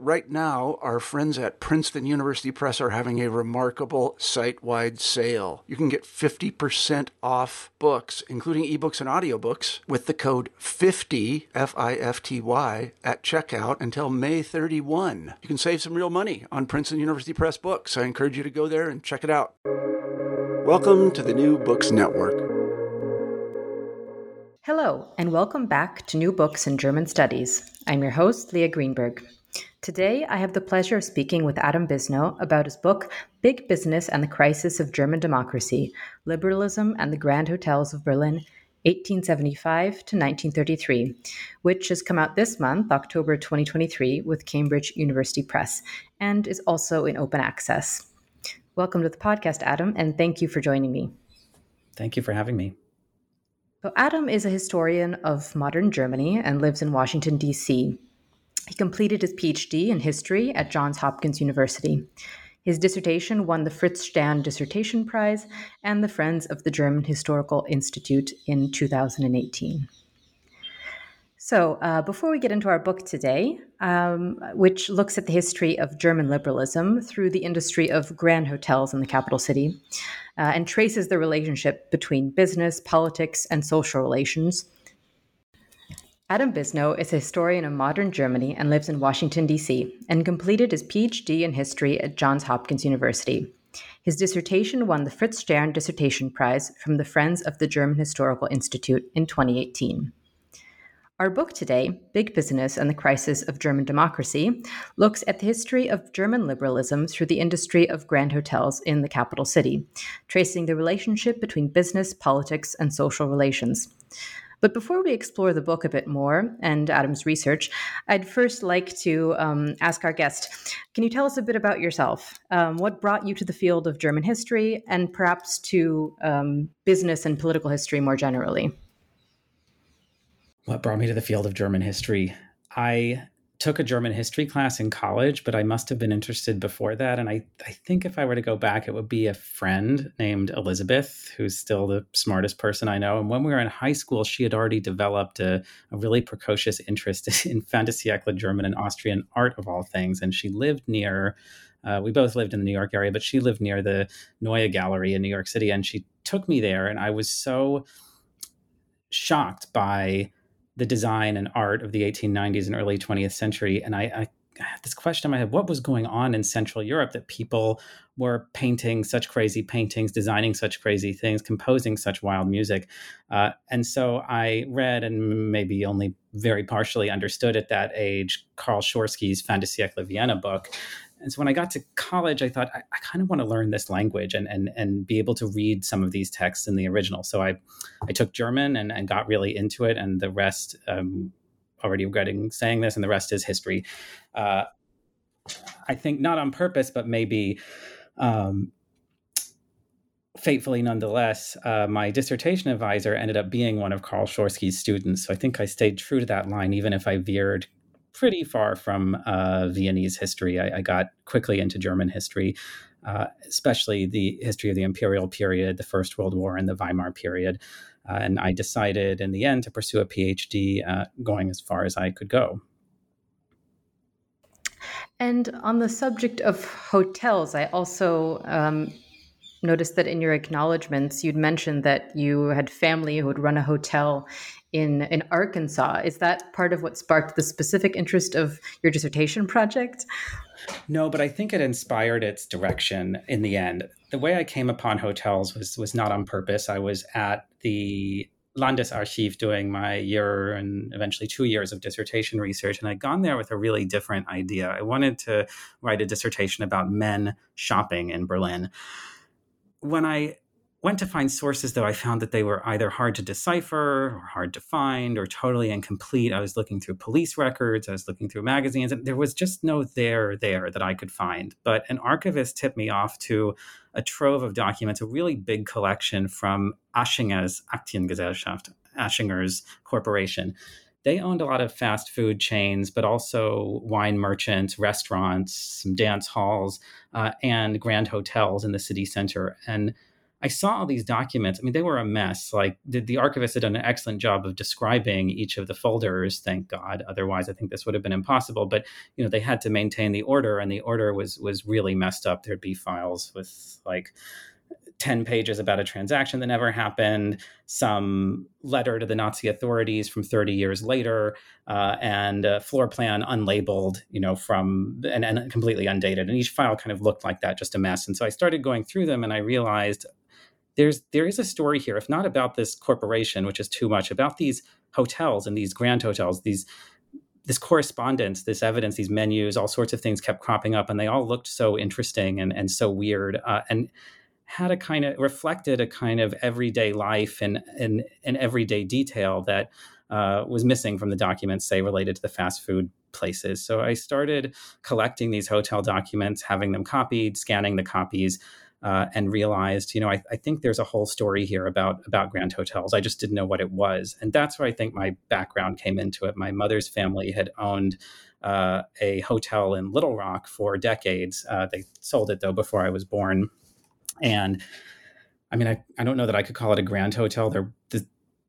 right now, our friends at Princeton University Press are having a remarkable site wide sale. You can get 50% off books, including ebooks and audiobooks, with the code 50, F I F T Y, at checkout until May 31. You can save some real money on Princeton University Press books. I encourage you to go there and check it out. Welcome to the New Books Network. Hello, and welcome back to New Books in German Studies. I'm your host, Lea Greenberg. Today, I have the pleasure of speaking with Adam Bisno about his book, Big Business and the Crisis of German Democracy Liberalism and the Grand Hotels of Berlin, 1875 to 1933, which has come out this month, October 2023, with Cambridge University Press, and is also in open access. Welcome to the podcast, Adam, and thank you for joining me. Thank you for having me. So, Adam is a historian of modern Germany and lives in Washington, D.C. He completed his PhD in history at Johns Hopkins University. His dissertation won the Fritz Stern Dissertation Prize and the Friends of the German Historical Institute in 2018. So, uh, before we get into our book today, um, which looks at the history of German liberalism through the industry of grand hotels in the capital city uh, and traces the relationship between business, politics, and social relations, Adam Bisno is a historian of modern Germany and lives in Washington, D.C., and completed his PhD in history at Johns Hopkins University. His dissertation won the Fritz Stern Dissertation Prize from the Friends of the German Historical Institute in 2018. Our book today, Big Business and the Crisis of German Democracy, looks at the history of German liberalism through the industry of grand hotels in the capital city, tracing the relationship between business, politics, and social relations. But before we explore the book a bit more and Adam's research, I'd first like to um, ask our guest can you tell us a bit about yourself? Um, what brought you to the field of German history and perhaps to um, business and political history more generally? What brought me to the field of German history? I took a German history class in college, but I must have been interested before that. And I, I think if I were to go back, it would be a friend named Elizabeth, who's still the smartest person I know. And when we were in high school, she had already developed a, a really precocious interest in de German and Austrian art, of all things. And she lived near, uh, we both lived in the New York area, but she lived near the Neue Gallery in New York City. And she took me there. And I was so shocked by the design and art of the 1890s and early 20th century. And I, I, had this question in my head what was going on in Central Europe that people were painting such crazy paintings, designing such crazy things, composing such wild music? Uh, and so I read and maybe only very partially understood at that age Carl Schorske's Fin de siècle Vienna book. And so when I got to college, I thought I, I kind of want to learn this language and, and and be able to read some of these texts in the original. So I I took German and, and got really into it, and the rest um, already regretting saying this, and the rest is history. Uh, I think not on purpose, but maybe um, fatefully nonetheless, uh, my dissertation advisor ended up being one of Carl Schorske's students. So I think I stayed true to that line, even if I veered pretty far from uh, Viennese history. I, I, got quickly into German history, uh, especially the history of the imperial period, the First World War, and the Weimar period. Uh, and I decided in the end to pursue a PhD, uh, going as far as I could go. And on the subject of hotels, I also um, noticed that in your acknowledgments, you'd mentioned that you had family who would run a hotel in, in Arkansas. Is that part of what sparked the specific interest of your dissertation project? No, but I think it inspired its direction in the end. The way I came upon hotels was was not on purpose. I was at the Landesarchiv doing my year and eventually two years of dissertation research. And I'd gone there with a really different idea. I wanted to write a dissertation about men shopping in Berlin. When I went to find sources, though, I found that they were either hard to decipher or hard to find or totally incomplete. I was looking through police records, I was looking through magazines, and there was just no there there that I could find. But an archivist tipped me off to a trove of documents, a really big collection from Aschinger's Aktiengesellschaft, Aschinger's corporation. They owned a lot of fast food chains, but also wine merchants, restaurants, some dance halls, uh, and grand hotels in the city center. And I saw all these documents. I mean, they were a mess. Like the, the, archivist had done an excellent job of describing each of the folders. Thank God. Otherwise, I think this would have been impossible. But you know, they had to maintain the order, and the order was was really messed up. There'd be files with like 10 pages about a transaction that never happened, some letter to the Nazi authorities from 30 years later, uh, and a floor plan unlabeled, you know, from and, and completely undated. And each file kind of looked like that, just a mess. And so I started going through them and I realized there's there is a story here, if not about this corporation, which is too much, about these hotels and these grand hotels, these this correspondence, this evidence, these menus, all sorts of things kept cropping up, and they all looked so interesting and and so weird, uh, and had a kind of reflected a kind of everyday life and and an everyday detail that uh, was missing from the documents, say related to the fast food places. So I started collecting these hotel documents, having them copied, scanning the copies uh, and realized, you know, I, I, think there's a whole story here about about Grand Hotels. I just didn't know what it was, and that's where I think my background came into it. My mother's family had owned uh, a hotel in Little Rock for decades. Uh, they sold it though before I was born, and I mean, I, I don't know that I could call it a grand hotel. There, the,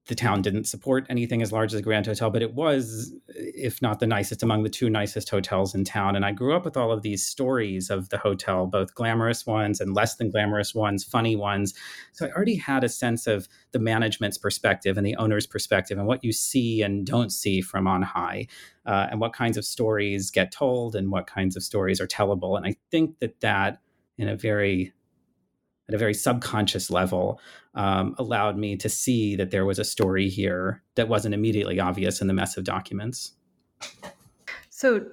the town didn't support anything as large as the Grand Hotel, but it was, if not the nicest, among the two nicest hotels in town. And I grew up with all of these stories of the hotel, both glamorous ones and less than glamorous ones, funny ones. So I already had a sense of the management's perspective and the owner's perspective and what you see and don't see from on high, uh, and what kinds of stories get told and what kinds of stories are tellable. And I think that that, in a very at a very subconscious level um, allowed me to see that there was a story here that wasn't immediately obvious in the mess of documents. So,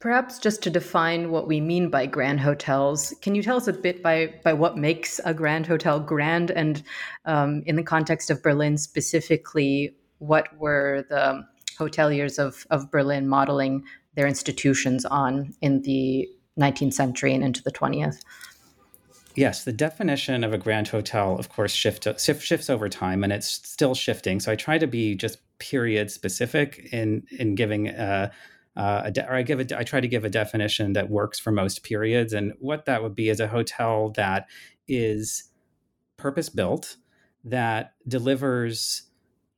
perhaps just to define what we mean by grand hotels, can you tell us a bit by by what makes a grand hotel grand, and um, in the context of Berlin specifically, what were the hoteliers of of Berlin modeling their institutions on in the 19th century and into the 20th? Yes, the definition of a grand hotel, of course, shift, shifts over time, and it's still shifting. So I try to be just period specific in in giving uh, uh, a de- or I give a, I try to give a definition that works for most periods, and what that would be is a hotel that is purpose built, that delivers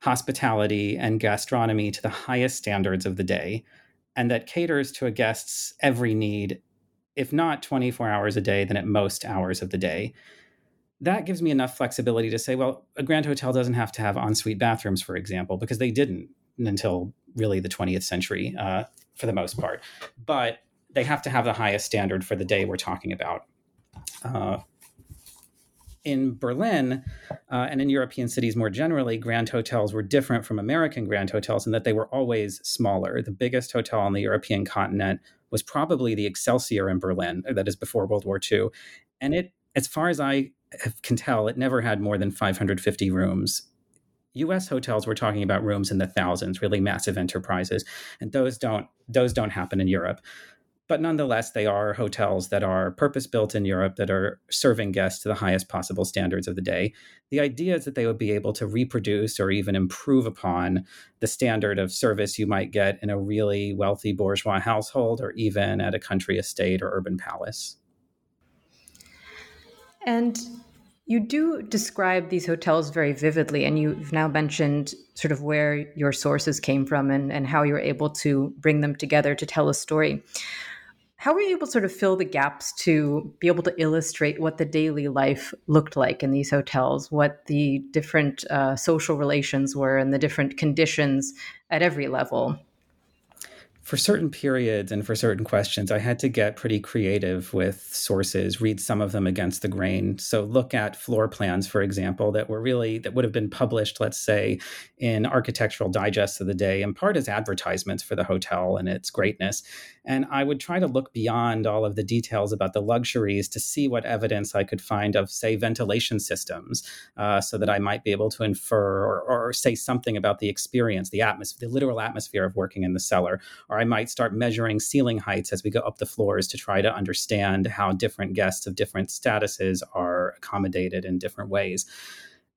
hospitality and gastronomy to the highest standards of the day, and that caters to a guest's every need if not 24 hours a day, then at most hours of the day. That gives me enough flexibility to say, well, a Grand Hotel doesn't have to have ensuite bathrooms, for example, because they didn't until really the 20th century uh, for the most part. But they have to have the highest standard for the day we're talking about. Uh, in Berlin uh, and in European cities more generally, grand hotels were different from American grand hotels in that they were always smaller. The biggest hotel on the European continent was probably the Excelsior in Berlin, uh, that is before World War II. And it, as far as I can tell, it never had more than 550 rooms. US hotels we're talking about rooms in the thousands, really massive enterprises, and those don't those don't happen in Europe but nonetheless, they are hotels that are purpose built in Europe that are serving guests to the highest possible standards of the day. The idea is that they would be able to reproduce or even improve upon the standard of service you might get in a really wealthy bourgeois household or even at a country estate or urban palace. And you do describe these hotels very vividly, and you've now mentioned sort of where your sources came from and, and how you were able to bring them together to tell a story. How were you able to sort of fill the gaps to be able to illustrate what the daily life looked like in these hotels, what the different uh, social relations were, and the different conditions at every level? For certain periods and for certain questions, I had to get pretty creative with sources, read some of them against the grain. So look at floor plans, for example, that were really that would have been published, let's say, in architectural digests of the day, in part as advertisements for the hotel and its greatness. And I would try to look beyond all of the details about the luxuries to see what evidence I could find of, say, ventilation systems, uh, so that I might be able to infer or, or say something about the experience, the atmosphere, the literal atmosphere of working in the cellar, or I might start measuring ceiling heights as we go up the floors to try to understand how different guests of different statuses are accommodated in different ways.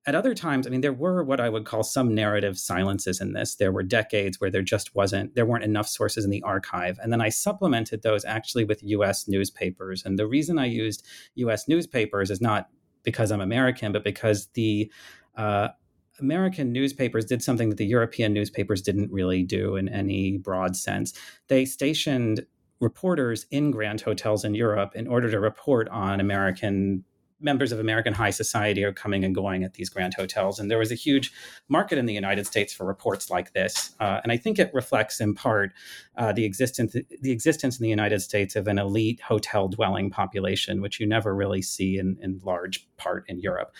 At other times, I mean, there were what I would call some narrative silences in this. There were decades where there just wasn't, there weren't enough sources in the archive. And then I supplemented those actually with US newspapers. And the reason I used US newspapers is not because I'm American, but because the uh, American newspapers did something that the European newspapers didn't really do in any broad sense. They stationed reporters in grand hotels in Europe in order to report on American members of American high society are coming and going at these grand hotels. And there was a huge market in the United States for reports like this. Uh, and I think it reflects in part uh, the existence the existence in the United States of an elite hotel dwelling population, which you never really see in, in large part in Europe.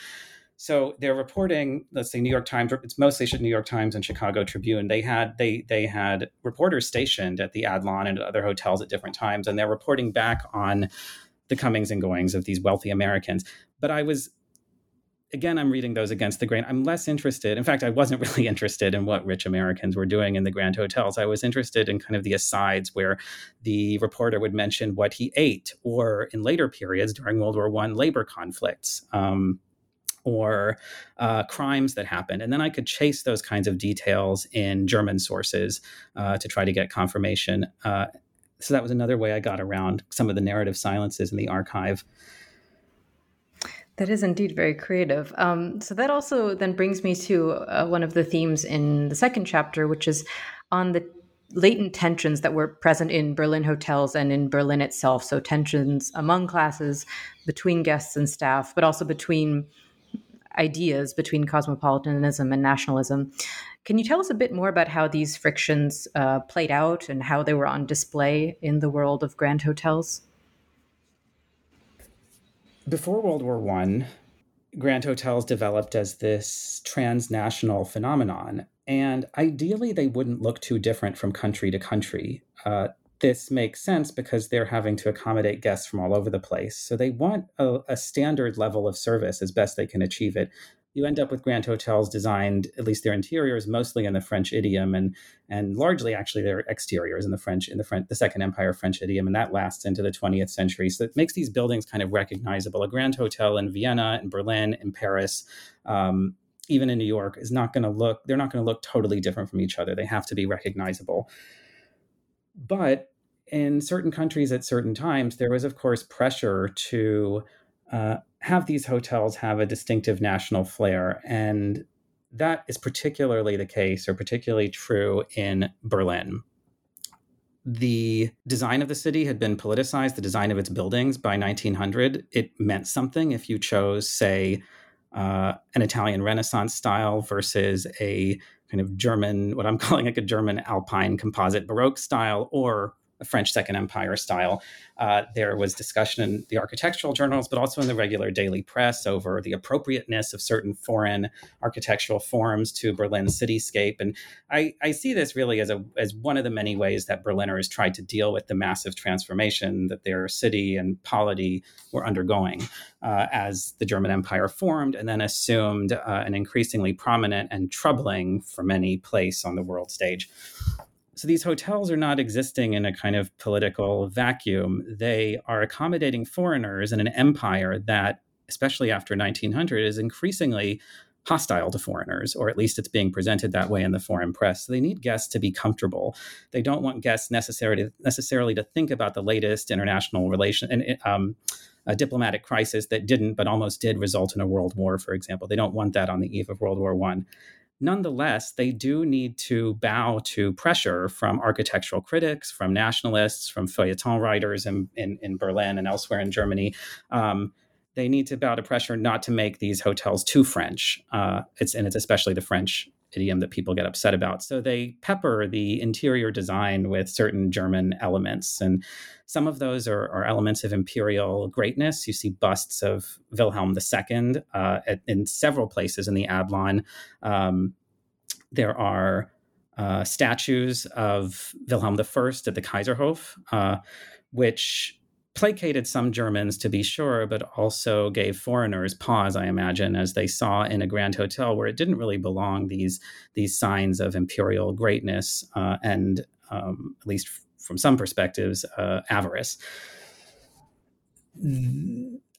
So they're reporting, let's say New York Times, it's mostly New York Times and Chicago Tribune. They had they they had reporters stationed at the Adlon and other hotels at different times, and they're reporting back on the comings and goings of these wealthy Americans. But I was again, I'm reading those against the grain. I'm less interested. In fact, I wasn't really interested in what rich Americans were doing in the grand hotels. I was interested in kind of the asides where the reporter would mention what he ate, or in later periods during World War One, labor conflicts. Um, or uh, crimes that happened. And then I could chase those kinds of details in German sources uh, to try to get confirmation. Uh, so that was another way I got around some of the narrative silences in the archive. That is indeed very creative. Um, so that also then brings me to uh, one of the themes in the second chapter, which is on the latent tensions that were present in Berlin hotels and in Berlin itself. So tensions among classes, between guests and staff, but also between ideas between cosmopolitanism and nationalism. Can you tell us a bit more about how these frictions uh, played out and how they were on display in the world of grand hotels? Before World War One, grand hotels developed as this transnational phenomenon, and ideally they wouldn't look too different from country to country. Uh, this makes sense because they're having to accommodate guests from all over the place. So they want a, a, standard level of service as best they can achieve it. You end up with grand hotels designed, at least their interiors, mostly in the French idiom, and and largely actually their exteriors in the French in the French the Second Empire French idiom, and that lasts into the 20th century. So it makes these buildings kind of recognizable. A grand hotel in Vienna, in Berlin, in Paris. Um, even in New York is not going to look they're not going to look totally different from each other they have to be recognizable but in certain countries at certain times, there was, of course, pressure to uh, have these hotels have a distinctive national flair. And that is particularly the case or particularly true in Berlin. The design of the city had been politicized, the design of its buildings by 1900. It meant something if you chose, say, uh, an Italian Renaissance style versus a kind of German, what I'm calling like a German Alpine composite Baroque style, or French Second Empire style. Uh, there was discussion in the architectural journals, but also in the regular daily press over the appropriateness of certain foreign architectural forms to Berlin's cityscape. And I, I see this really as, a, as one of the many ways that Berliners tried to deal with the massive transformation that their city and polity were undergoing uh, as the German Empire formed and then assumed uh, an increasingly prominent and troubling, for many, place on the world stage so these hotels are not existing in a kind of political vacuum. They are accommodating foreigners in an empire that, especially after 1900, is increasingly hostile to foreigners, or at least it's being presented that way in the foreign press. So they need guests to be comfortable. They don't want guests necessarily necessarily to think about the latest international relation and um, a diplomatic crisis that didn't, but almost did result in a world war, for example. They don't want that on the eve of World War One nonetheless, they do need to bow to pressure from architectural critics, from nationalists, from feuilleton writers in, in, in Berlin and elsewhere in Germany. Um, they need to bow to pressure not to make these hotels too French. Uh, it's and it's especially the French idiom that people get upset about. So they pepper the interior design with certain German elements. And some of those are, are elements of imperial greatness. You see busts of Wilhelm II uh, at, in several places in the Adlon. Um, there are uh, statues of Wilhelm I at the Kaiserhof, uh, which placated some Germans to be sure, but also gave foreigners pause, I imagine, as they saw in a grand hotel where it didn't really belong these these signs of imperial greatness uh, and um, at least from some perspectives, uh, avarice.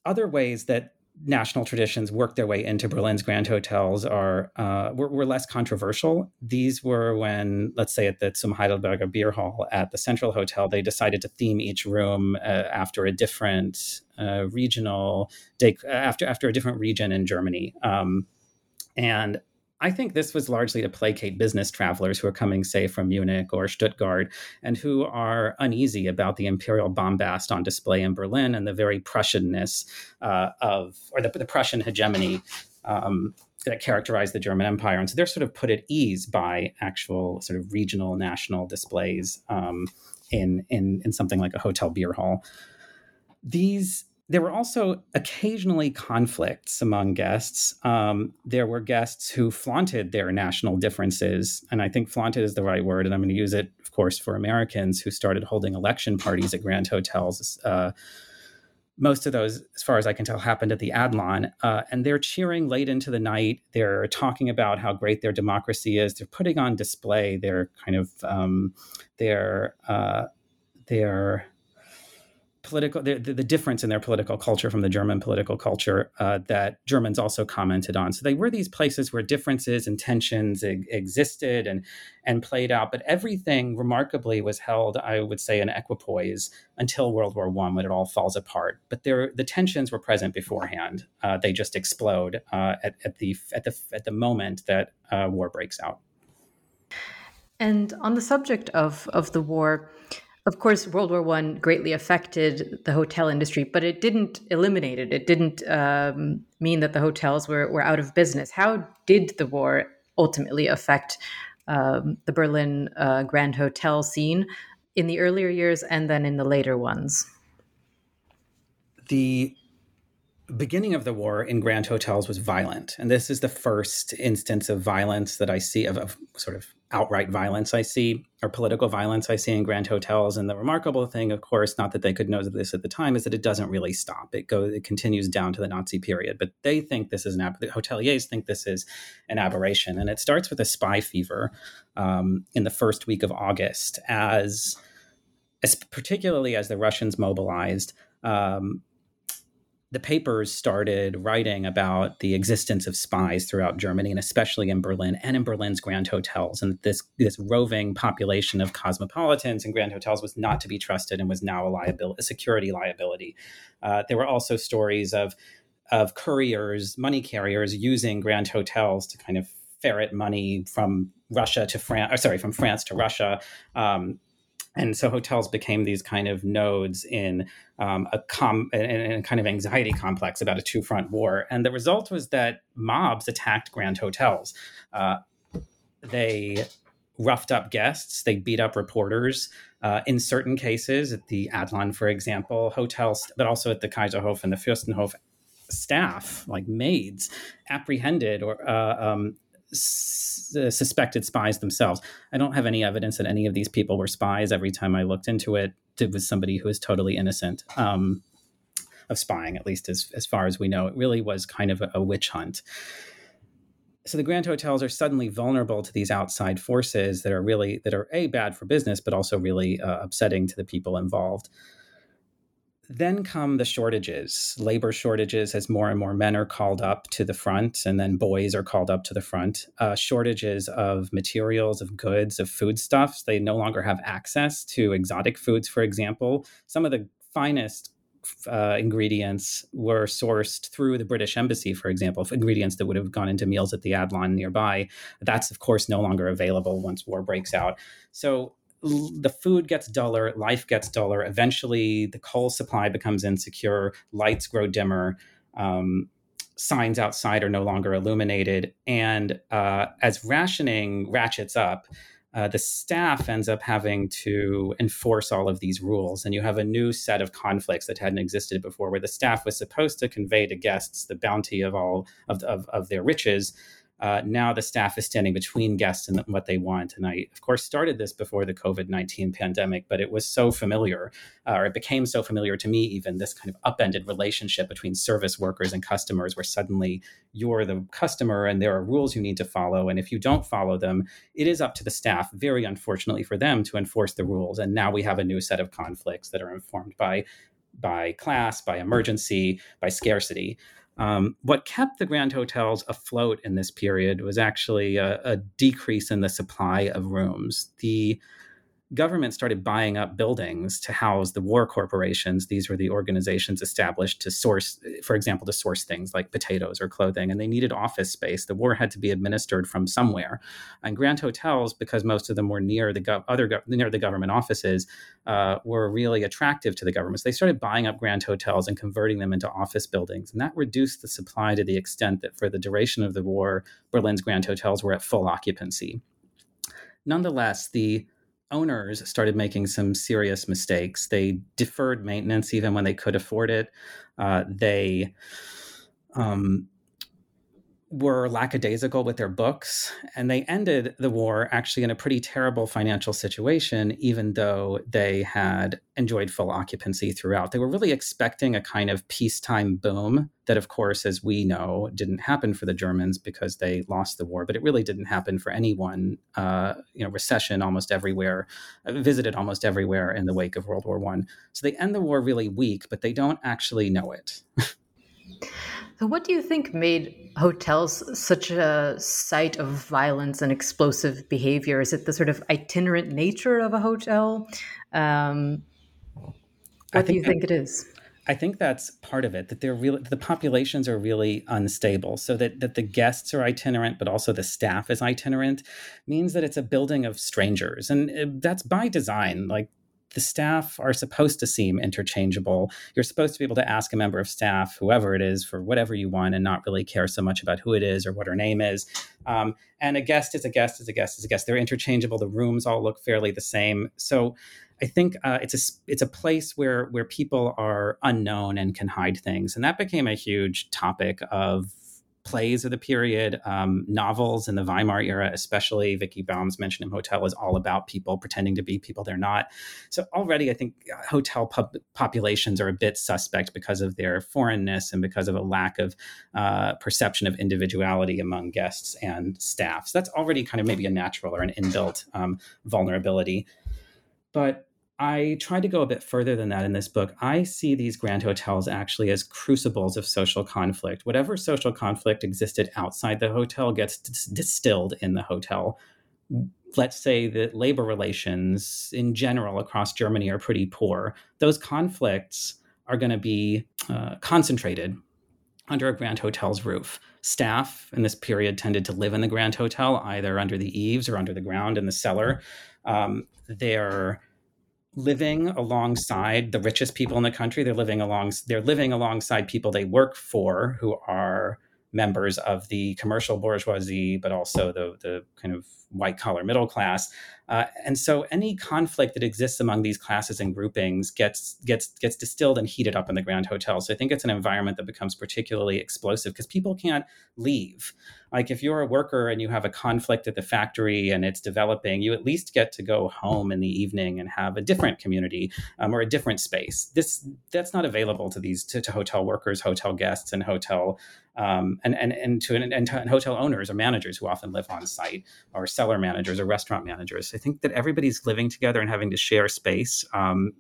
Other ways that national traditions worked their way into Berlin's grand hotels are uh, were, were, less controversial. These were when, let's say, at the Zum Heidelberger Beer Hall at the Central Hotel, they decided to theme each room uh, after a different uh, regional, after after a different region in Germany. Um, and I think this was largely to placate business travelers who are coming, say, from Munich or Stuttgart, and who are uneasy about the imperial bombast on display in Berlin and the very Prussianness uh, of, or the, the Prussian hegemony um, that characterized the German Empire. And so they're sort of put at ease by actual sort of regional, national displays um, in, in, in something like a hotel beer hall. These there were also occasionally conflicts among guests. Um, there were guests who flaunted their national differences, and I think flaunted is the right word, and I'm going to use it, of course, for Americans who started holding election parties at grand hotels. Uh, most of those, as far as I can tell, happened at the Adlon, uh, and they're cheering late into the night. They're talking about how great their democracy is. They're putting on display their kind of um, their uh, their political the, the, difference in their political culture from the German political culture uh, that Germans also commented on. So they were these places where differences and tensions e- existed and and played out, but everything remarkably was held, I would say, in equipoise until World War One when it all falls apart. But there, the tensions were present beforehand. Uh, they just explode uh, at, at, the at the at the moment that uh, war breaks out. And on the subject of of the war of course, World War One greatly affected the hotel industry, but it didn't eliminate it. It didn't um, mean that the hotels were, were out of business. How did the war ultimately affect um, the Berlin uh, Grand Hotel scene in the earlier years and then in the later ones? The beginning of the war in grand hotels was violent and this is the first instance of violence that i see of, of, sort of outright violence i see or political violence i see in grand hotels. And the remarkable thing of course not that they could know this at the time is that it doesn't really stop. It goes it continues down to the nazi period. But they think this is an the hoteliers think this is an aberration. And it starts with a spy fever um, in the first week of august as, as particularly as the russians mobilized um, the papers started writing about the existence of spies throughout Germany and especially in Berlin and in Berlin's grand hotels. And this, this roving population of cosmopolitans and grand hotels was not to be trusted and was now a liability, a security liability. Uh, there were also stories of, of couriers, money carriers using grand hotels to kind of ferret money from Russia to France, or sorry, from France to Russia. Um, and so hotels became these kind of nodes in um, a, com- in a kind of anxiety complex about a two front war. And the result was that mobs attacked grand hotels. Uh, they roughed up guests, they beat up reporters. Uh, in certain cases, at the Adlon, for example, hotels, but also at the Kaiserhof and the Fürstenhof, staff, like maids, apprehended or uh, um, uh, suspected spies themselves. I don't have any evidence that any of these people were spies. Every time I looked into it, it was somebody who was totally innocent um, of spying, at least as, as far as we know. It really was kind of a, a witch hunt. So the grand hotels are suddenly vulnerable to these outside forces that are really that are a bad for business, but also really uh, upsetting to the people involved then come the shortages, labor shortages as more and more men are called up to the front, and then boys are called up to the front. Uh, shortages of materials, of goods, of foodstuffs. They no longer have access to exotic foods, for example. Some of the finest uh, ingredients were sourced through the British Embassy, for example, ingredients that would have gone into meals at the Adlon nearby. That's, of course, no longer available once war breaks out. So the food gets duller, life gets duller. Eventually, the coal supply becomes insecure, lights grow dimmer. Um, signs outside are no longer illuminated. And uh, as rationing ratchets up, uh, the staff ends up having to enforce all of these rules. And you have a new set of conflicts that hadn't existed before, where the staff was supposed to convey to guests the bounty of all of, of, of their riches uh, now the staff is standing between guests and what they want. And I, of course, started this before the COVID 19 pandemic, but it was so familiar, uh, or it became so familiar to me, even this kind of upended relationship between service workers and customers, where suddenly you're the customer and there are rules you need to follow. And if you don't follow them, it is up to the staff, very unfortunately for them, to enforce the rules. And now we have a new set of conflicts that are informed by by class, by emergency, by scarcity. Um, what kept the Grand Hotels afloat in this period was actually a, a decrease in the supply of rooms. The government started buying up buildings to house the war corporations. These were the organizations established to source, for example, to source things like potatoes or clothing, and they needed office space. The war had to be administered from somewhere, and Grand Hotels, because most of them were near the gov- other near the government offices, uh, were really attractive to the government. So they started buying up Grand Hotels and converting them into office buildings, and that reduced the supply to the extent that for the duration of the war, Berlin's Grand Hotels were at full occupancy. Nonetheless, the owners started making some serious mistakes. They deferred maintenance even when they could afford it. Uh, they um, were lackadaisical with their books, and they ended the war actually in a pretty terrible financial situation, even though they had enjoyed full occupancy throughout. They were really expecting a kind of peacetime boom that, of course, as we know, didn't happen for the Germans because they lost the war, but it really didn't happen for anyone. Uh, you know, recession almost everywhere, uh, visited almost everywhere in the wake of World War One. So they end the war really weak, but they don't actually know it. So, what do you think made hotels such a site of violence and explosive behavior? Is it the sort of itinerant nature of a hotel? Um, what do you think it is? I think that's part of it. That they're really the populations are really unstable. So that that the guests are itinerant, but also the staff is itinerant, means that it's a building of strangers, and uh, that's by design. Like the staff are supposed to seem interchangeable. You're supposed to be able to ask a member of staff, whoever it is, for whatever you want and not really care so much about who it is or what her name is. Um, and a guest is a guest is a guest is a guest. They're interchangeable. The rooms all look fairly the same. So I think uh, it's a it's a place where where people are unknown and can hide things, and that became a huge topic of plays of the period, um, novels in the Weimar era, especially Vicki Baum's Menschen im Hotel is all about people pretending to be people they're not. So already, I think uh, hotel pub- populations are a bit suspect because of their foreignness and because of a lack of uh, perception of individuality among guests and staff. So that's already kind of maybe a natural or an inbuilt um, vulnerability. But I try to go a bit further than that in this book. I see these grand hotels actually as crucibles of social conflict. Whatever social conflict existed outside the hotel gets distilled in the hotel. Let's say that labor relations in general across Germany are pretty poor. Those conflicts are going to be uh, concentrated under a grand hotel's roof. Staff in this period tended to live in the grand hotel, either under the eaves or under the ground in the cellar. Um, they're living alongside the richest people in the country. They're living along they're living alongside people they work for who are members of the commercial bourgeoisie, but also the the kind of white collar middle class. Uh, and so any conflict that exists among these classes and groupings gets gets gets distilled and heated up in the Grand Hotel. So I think it's an environment that becomes particularly explosive because people can't leave. Like if you're a worker and you have a conflict at the factory and it's developing, you at least get to go home in the evening and have a different community um, or a different space. This that's not available to these to, to hotel workers, hotel guests, and hotel um, and, and and to and, and, hotel owners or managers who often live on site or cellar managers or restaurant managers. I think that everybody's living together and having to share space um,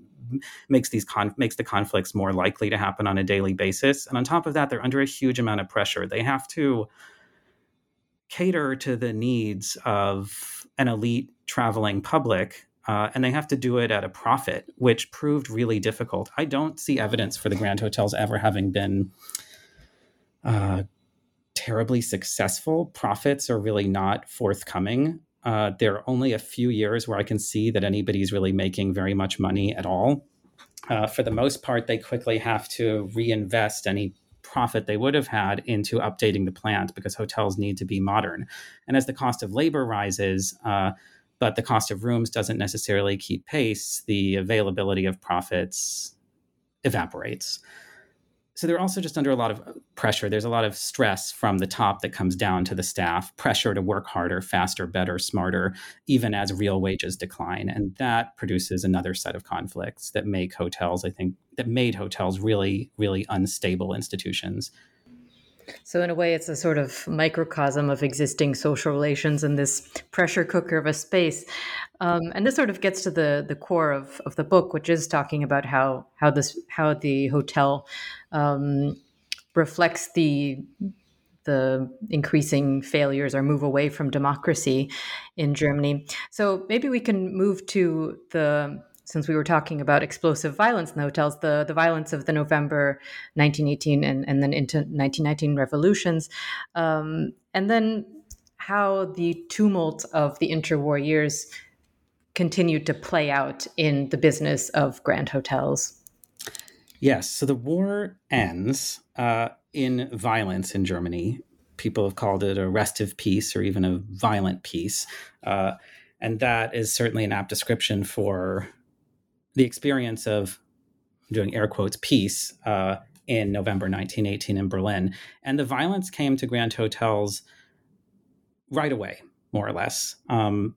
makes these con- makes the conflicts more likely to happen on a daily basis. And on top of that, they're under a huge amount of pressure. They have to cater to the needs of an elite traveling public uh, and they have to do it at a profit, which proved really difficult. I don't see evidence for the Grand Hotels ever having been uh, terribly successful. Profits are really not forthcoming. Uh, there are only a few years where I can see that anybody's really making very much money at all. Uh, for the most part, they quickly have to reinvest any profit they would have had into updating the plant because hotels need to be modern. And as the cost of labor rises, uh, but the cost of rooms doesn't necessarily keep pace, the availability of profits evaporates so they're also just under a lot of uh, pressure. There's a lot of stress from the top that comes down to the staff, pressure to work harder, faster, better, smarter, even as real wages decline. And that produces another set of conflicts that make hotels, I think, that made hotels really, really unstable institutions. So, in a way, it's a sort of microcosm of existing social relations in this pressure cooker of a space. Um, and this sort of gets to the the core of, of the book, which is talking about how how this how the hotel um, reflects the the increasing failures or move away from democracy in Germany. So maybe we can move to the since we were talking about explosive violence in the hotels, the, the violence of the November 1918 and, and then into 1919 revolutions, um, and then how the tumult of the interwar years continued to play out in the business of grand hotels. Yes, so the war ends uh, in violence in Germany. People have called it a restive peace or even a violent peace. Uh, and that is certainly an apt description for the experience of doing air quotes peace uh, in November 1918 in Berlin. And the violence came to Grand Hotels right away, more or less. Um,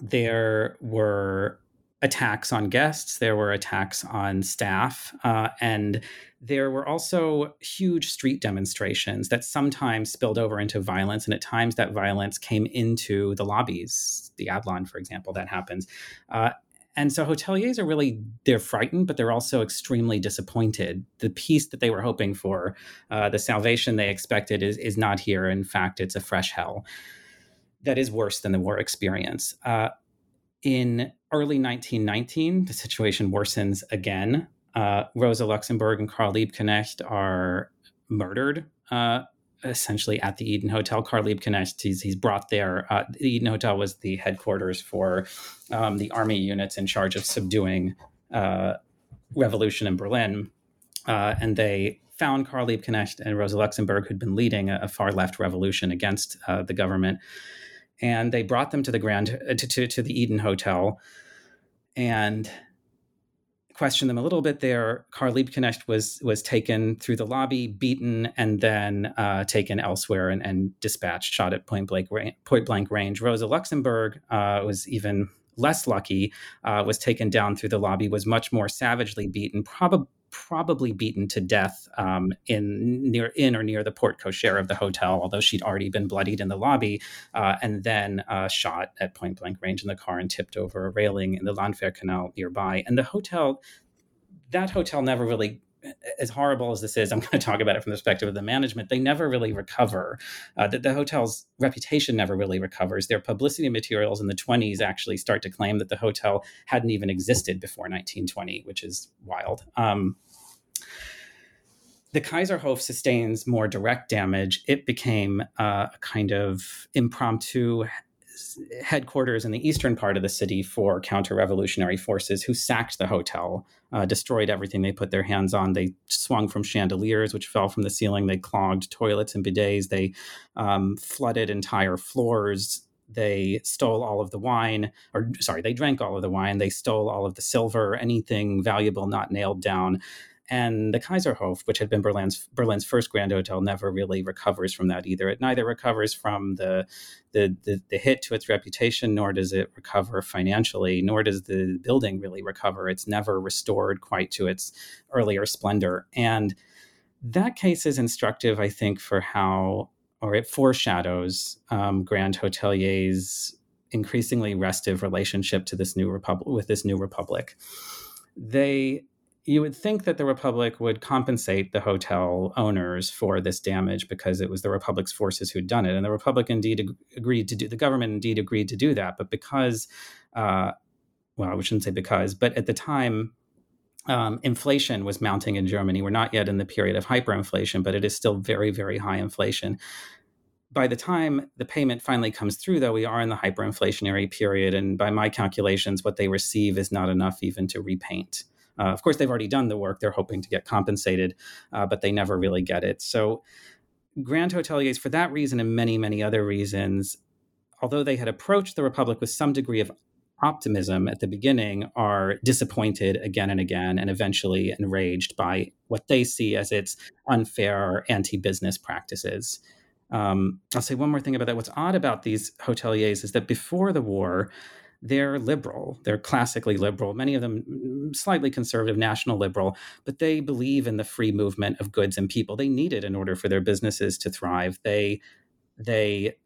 there were attacks on guests, there were attacks on staff, uh, and there were also huge street demonstrations that sometimes spilled over into violence, and at times that violence came into the lobbies. The Adlon, for example, that happens. Uh, and so hoteliers are really they're frightened but they're also extremely disappointed. The peace that they were hoping for uh, the salvation they expected is, is not here. In fact it's a fresh hell that is worse than the war experience. Uh, in early 1919 the situation worsens again. Uh, rosa luxemburg and karl liebknecht are murdered uh, essentially at the Eden Hotel. Karl Liebknecht, he's, he's brought there. Uh, the Eden Hotel was the headquarters for um, the army units in charge of subduing uh, revolution in Berlin. Uh, and they found Karl Liebknecht and Rosa Luxemburg, who'd been leading a, a far left revolution against uh, the government. And they brought them to the Grand to, to, to the Eden Hotel. And question them a little bit there. Karl Liebknecht was was taken through the lobby, beaten, and then uh, taken elsewhere and, and, dispatched, shot at point blank point blank range. Rosa Luxemburg uh, was even less lucky. Uh, was taken down through the lobby, was much more savagely beaten, probably probably beaten to death um, in near in or near the porte cochere of the hotel, although she'd already been bloodied in the lobby, uh, and then uh, shot at point blank range in the car and tipped over a railing in the Landwehr Canal nearby. And the hotel, that hotel never really as horrible as this is, I'm going to talk about it from the perspective of the management. They never really recover. Uh, the, the, hotel's reputation never really recovers. Their publicity materials in the 20s actually start to claim that the hotel hadn't even existed before 1920, which is wild. Um, the Kaiserhof sustains more direct damage. It became uh, a kind of impromptu headquarters in the eastern part of the city for counter revolutionary forces who sacked the hotel, uh, destroyed everything they put their hands on. They swung from chandeliers, which fell from the ceiling. They clogged toilets and bidets. They um, flooded entire floors. They stole all of the wine, or sorry, they drank all of the wine. They stole all of the silver, anything valuable not nailed down. And the Kaiserhof, which had been Berlin's Berlin's first grand hotel, never really recovers from that either. It neither recovers from the, the the, the hit to its reputation, nor does it recover financially, nor does the building really recover. It's never restored quite to its earlier splendor. And that case is instructive, I think, for how or it foreshadows um, Grand Hotelier's increasingly restive relationship to this new republic with this new republic. They you would think that the Republic would compensate the hotel owners for this damage because it was the Republic's forces who'd done it. And the Republic indeed ag- agreed to do, the government indeed agreed to do that. But because uh, well, I shouldn't say because, but at the time, um, inflation was mounting in Germany. We're not yet in the period of hyperinflation, but it is still very, very high inflation. By the time the payment finally comes through, though, we are in the hyperinflationary period. And by my calculations, what they receive is not enough even to repaint. Uh, of course, they've already done the work. They're hoping to get compensated, uh, but they never really get it. So, grand hoteliers, for that reason and many, many other reasons, although they had approached the Republic with some degree of optimism at the beginning, are disappointed again and again and eventually enraged by what they see as its unfair anti business practices. Um, I'll say one more thing about that. What's odd about these hoteliers is that before the war, they're liberal. They're classically liberal, many of them mm, slightly conservative, national liberal, but they believe in the free movement of goods and people. They need it in order for their businesses to thrive. They they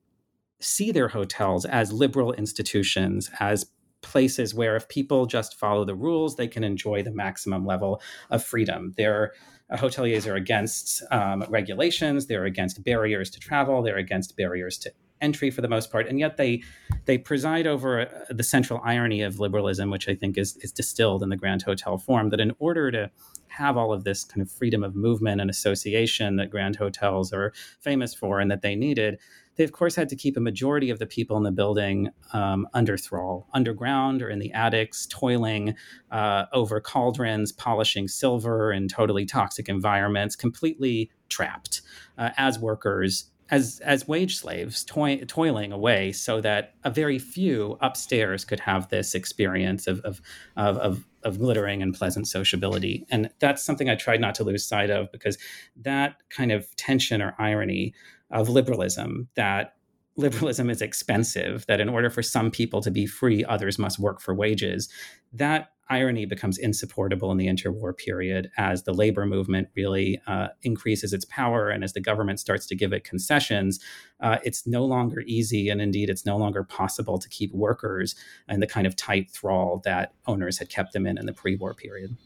see their hotels as liberal institutions, as places where if people just follow the rules, they can enjoy the maximum level of freedom. Their uh, hoteliers are against um, regulations, they're against barriers to travel, they're against barriers to entry for the most part, and yet they they preside over uh, the central irony of liberalism, which I think is is distilled in the Grand Hotel form. That in order to have all of this kind of freedom of movement and association that Grand Hotels are famous for, and that they needed, they of course had to keep a majority of the people in the building um, under thrall, underground or in the attics, toiling uh, over cauldrons, polishing silver in totally toxic environments, completely trapped uh, as workers as as wage slaves toy, toiling away so that a very few upstairs could have this experience of of, of of of glittering and pleasant sociability. And that's something i tried not to lose sight of because that kind of tension or irony of liberalism that liberalism is expensive that in order for some people to be free others must work for wages that irony becomes insupportable in the interwar period as the labor movement really uh, increases its power and as the government starts to give it concessions. Uh, it's no longer easy, and indeed, it's no longer possible to keep workers in the kind of tight thrall that owners had kept them in in the pre-war period.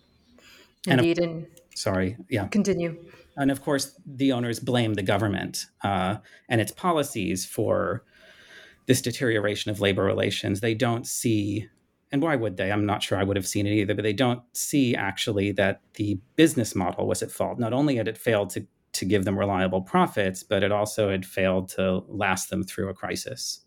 Indeed, and, and sorry, yeah, continue. And of course, the owners blame the government uh, and its policies for this deterioration of labor relations. They don't see and why would they? I'm not sure I would have seen it either, but they don't see actually that the business model was at fault. Not only had it failed to, to give them reliable profits, but it also had failed to last them through a crisis.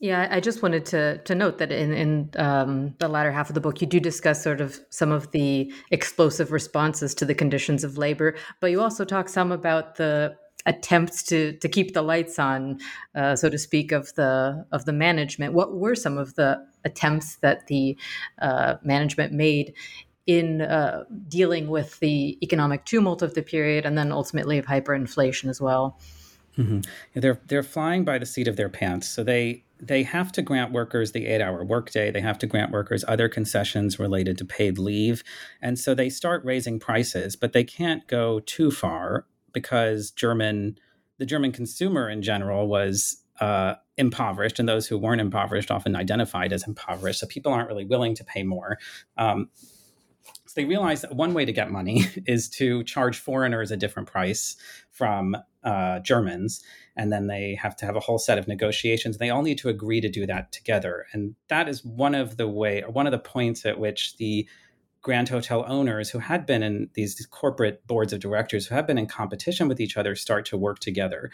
Yeah, I just wanted to to note that in in um, the latter half of the book, you do discuss sort of some of the explosive responses to the conditions of labor, but you also talk some about the attempts to to keep the lights on, uh, so to speak, of the of the management. What were some of the attempts that the uh, management made in uh, dealing with the economic tumult of the period, and then ultimately of hyperinflation as well? Mm-hmm. They're they're flying by the seat of their pants. So they they have to grant workers the eight hour workday. They have to grant workers other concessions related to paid leave, and so they start raising prices. But they can't go too far because German, the German consumer in general was uh, impoverished, and those who weren't impoverished often identified as impoverished. So people aren't really willing to pay more. Um, so they realized that one way to get money is to charge foreigners a different price from uh, Germans, and then they have to have a whole set of negotiations. They all need to agree to do that together, and that is one of the way, one of the points at which the Grand Hotel owners who had been in these corporate boards of directors who have been in competition with each other start to work together.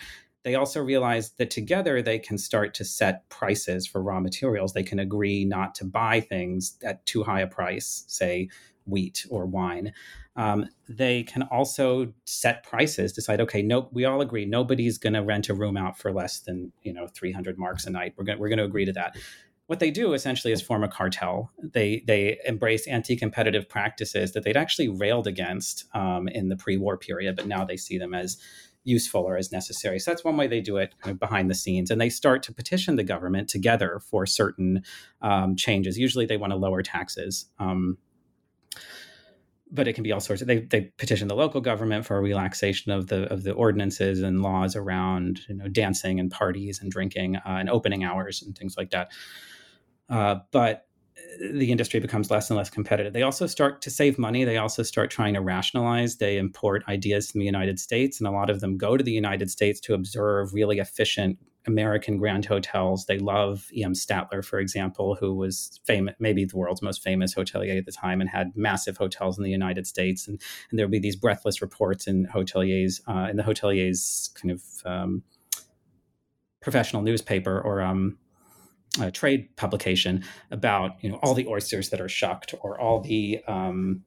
They also realize that together they can start to set prices for raw materials. They can agree not to buy things at too high a price, say wheat or wine. Um, they can also set prices, decide, okay, no, we all agree nobody's going to rent a room out for less than you know 300 marks a night. We're going we're to agree to that what they do essentially is form a cartel. They they embrace anti-competitive practices that they'd actually railed against um, in the pre-war period, but now they see them as useful or as necessary. So that's one way they do it kind of behind the scenes, and they start to petition the government together for certain um, changes. Usually, they want to lower taxes. Um, but it can be all sorts of they, they petition the local government for a relaxation of the of the ordinances and laws around you know dancing and parties and drinking uh, and opening hours and things like that uh, but the industry becomes less and less competitive. They also start to save money. They also start trying to rationalize. They import ideas from the United States, and a lot of them go to the United States to observe really efficient American grand hotels. They love E.M. Statler, for example, who was famous, maybe the world's most famous hotelier at the time, and had massive hotels in the United States. And, and there would be these breathless reports in hoteliers, uh, in the hoteliers' kind of um, professional newspaper or um, trade publication about you know all the oysters that are shucked or all the um,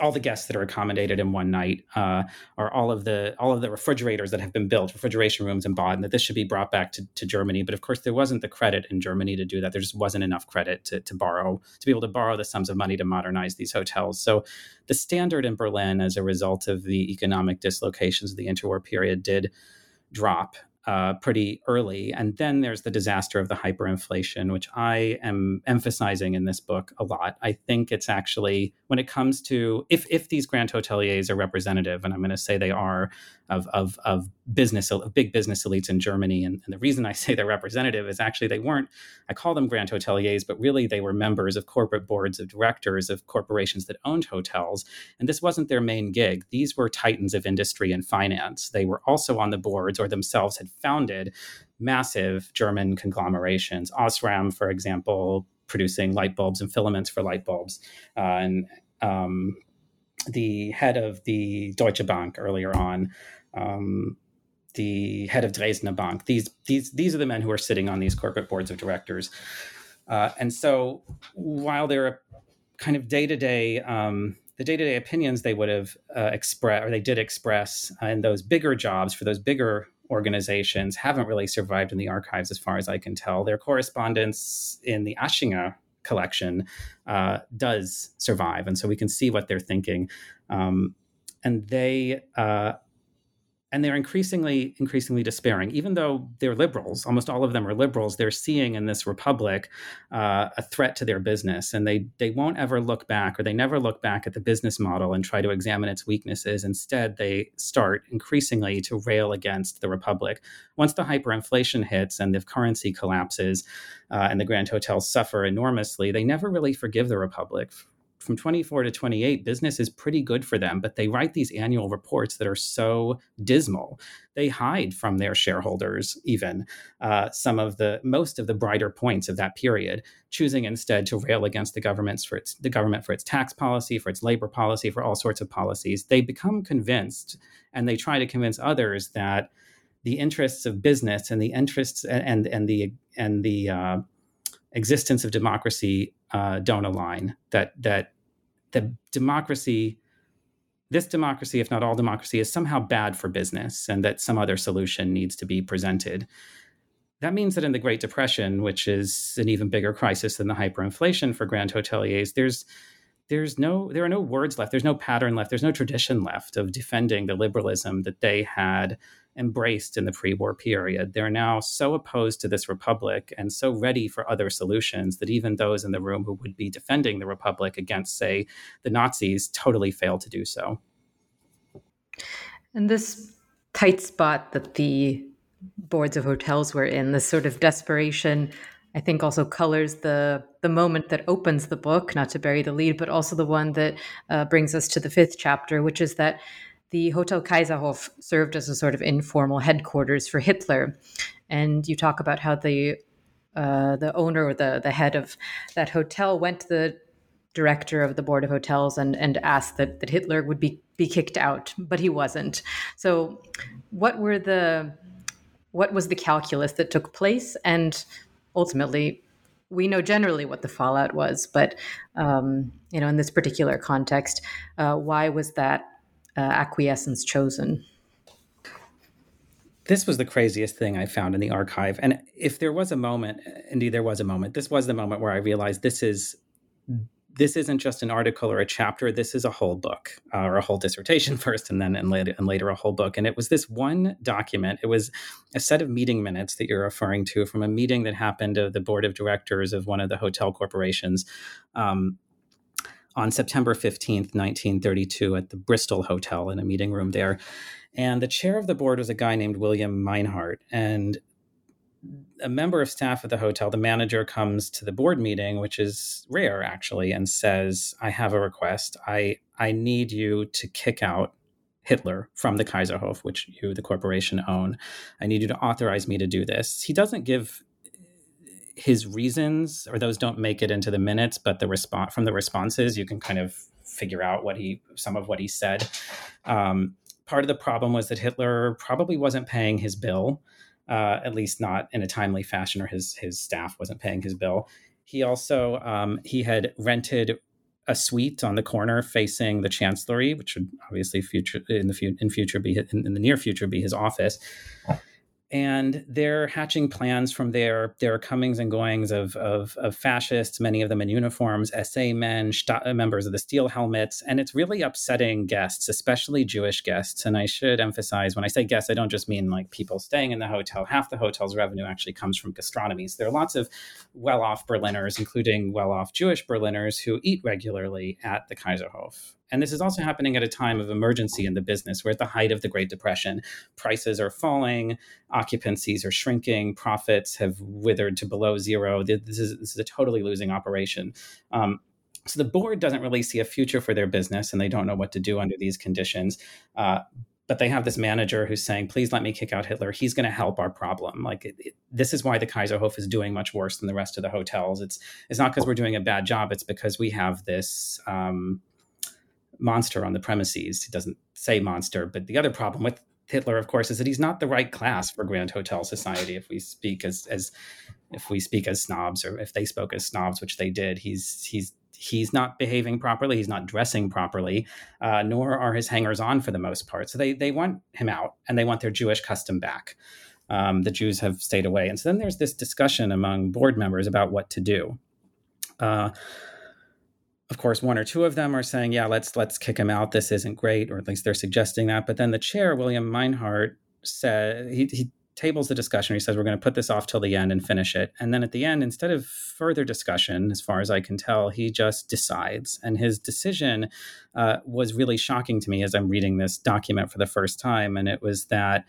all the guests that are accommodated in one night, uh, or all of the all of the refrigerators that have been built, refrigeration rooms in Baden, that this should be brought back to, to Germany. But of course, there wasn't the credit in Germany to do that. There just wasn't enough credit to, to borrow to be able to borrow the sums of money to modernize these hotels. So the standard in Berlin, as a result of the economic dislocations of the interwar period, did drop uh, pretty early. And then there's the disaster of the hyperinflation, which I am emphasizing in this book a lot. I think it's actually when it comes to if if these grand hoteliers are representative, and I'm going to say they are of of of business of big business elites in Germany, and, and the reason I say they're representative is actually they weren't. I call them grand hoteliers, but really they were members of corporate boards of directors of corporations that owned hotels, and this wasn't their main gig. These were titans of industry and finance. They were also on the boards or themselves had founded massive German conglomerations. Osram, for example, producing light bulbs and filaments for light bulbs, uh, and um, the head of the Deutsche Bank earlier on. Um, the head of Dresdner Bank. These these these are the men who are sitting on these corporate boards of directors. Uh, and so, while there are kind of day to day the day to day opinions they would have uh, expressed or they did express uh, in those bigger jobs for those bigger organizations haven't really survived in the archives as far as I can tell. Their correspondence in the Aschinger collection uh, does survive. And so we can see what they're thinking. Um, and they uh, and they're increasingly increasingly despairing. Even though they're liberals almost all of them are liberals they're seeing in this republic uh, a threat to their business and they they won't ever look back or they never look back at the business model and try to examine its weaknesses. Instead they start increasingly to rail against the republic. Once the hyperinflation hits and the currency collapses uh, and the grand hotels suffer enormously they never really forgive the republic from 24 to 28, business is pretty good for them, but they write these annual reports that are so dismal. They hide from their shareholders, even uh, some of the most of the brighter points of that period, choosing instead to rail against the for its the government for its tax policy, for its labor policy, for all sorts of policies. They become convinced, and they try to convince others that the interests of business and the interests and and, and the and the uh, existence of democracy uh, don't align. That that the democracy, this democracy, if not all democracy, is somehow bad for business and that some other solution needs to be presented. That means that in the Great Depression, which is an even bigger crisis than the hyperinflation for grand hoteliers, there's there's no there are no words left there's no pattern left there's no tradition left of defending the liberalism that they had embraced in the pre-war period. They're now so opposed to this republic and so ready for other solutions that even those in the room who would be defending the republic against say the nazis totally fail to do so. And this tight spot that the boards of hotels were in this sort of desperation I think also colors the the moment that opens the book, not to bury the lead, but also the one that uh, brings us to the fifth chapter, which is that the Hotel Kaiserhof served as a sort of informal headquarters for Hitler, and you talk about how the uh, the owner or the the head of that hotel went to the director of the board of hotels and and asked that that Hitler would be be kicked out, but he wasn't. So, what were the what was the calculus that took place and ultimately we know generally what the fallout was, but um, you know, in this particular context, uh, why was that uh, acquiescence chosen? This was the craziest thing I found in the archive, and if there was a moment, indeed there was a moment. This was the moment where I realized this is this isn't just an article or a chapter. This is a whole book uh, or a whole dissertation first, and then and later and later a whole book. And it was this one document. It was a set of meeting minutes that you're referring to from a meeting that happened of the board of directors of one of the hotel corporations. Um, on September 15th, 1932, at the Bristol Hotel in a meeting room there. And the chair of the board was a guy named William Meinhardt. And a member of staff at the hotel, the manager comes to the board meeting, which is rare actually, and says, "I have a request. I I need you to kick out Hitler from the Kaiserhof, which you, the corporation, own. I need you to authorize me to do this. He doesn't give his reasons, or those don't make it into the minutes, but the response from the responses, you can kind of figure out what he, some of what he said. Um, part of the problem was that Hitler probably wasn't paying his bill, uh, at least not in a timely fashion, or his his staff wasn't paying his bill. He also um, he had rented a suite on the corner facing the chancellery, which would obviously future in the in future be in, in the near future be his office and they're hatching plans from their their comings and goings of, of, of fascists, many of them in uniforms, SA men, uh, members of the Steel Helmets, and it's really upsetting guests, especially Jewish guests. And I should emphasize when I say guests, I don't just mean like people staying in the hotel. Half the hotel's revenue actually comes from gastronomies. There are lots of well-off Berliners, including well-off Jewish Berliners, who eat regularly at the Kaiserhof. And this is also happening at a time of emergency in the business. We're at the height of the Great Depression. Prices are falling, occupancies are shrinking, profits have withered to below zero. This is, this is a totally losing operation. Um, so the board doesn't really see a future for their business and they don't know what to do under these conditions. Uh, but they have this manager who's saying, please let me kick out Hitler. He's going to help our problem. Like it, it, this is why the Kaiserhof is doing much worse than the rest of the hotels. It's, it's not because we're doing a bad job. It's because we have this, um, monster on the premises. He doesn't say monster, but the other problem with Hitler, of course, is that he's not the right class for Grand Hotel Society. If we speak as as if we speak as snobs, or if they spoke as snobs, which they did, he's he's he's not behaving properly. He's not dressing properly, uh, nor are his hangers on for the most part. So they they want him out, and they want their Jewish custom back. Um, the Jews have stayed away, and so then there's this discussion among board members about what to do. Uh, of course, one or two of them are saying, "Yeah, let's let's kick him out. This isn't great," or at least they're suggesting that. But then the chair, William Meinhardt, said he, he tables the discussion. He says, "We're going to put this off till the end and finish it." And then at the end, instead of further discussion, as far as I can tell, he just decides. And his decision uh, was really shocking to me as I'm reading this document for the first time. And it was that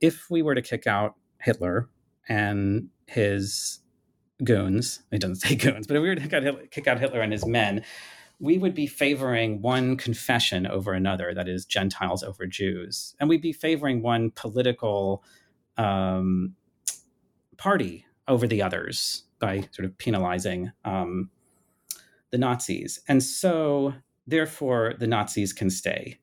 if we were to kick out Hitler and his goons, he doesn't say goons, but if we were to kick out, Hitler, kick out Hitler and his men, we would be favoring one confession over another, that is, Gentiles over Jews. And we'd be favoring one political um, party over the others by sort of penalizing um, the Nazis. And so, therefore, the Nazis can stay.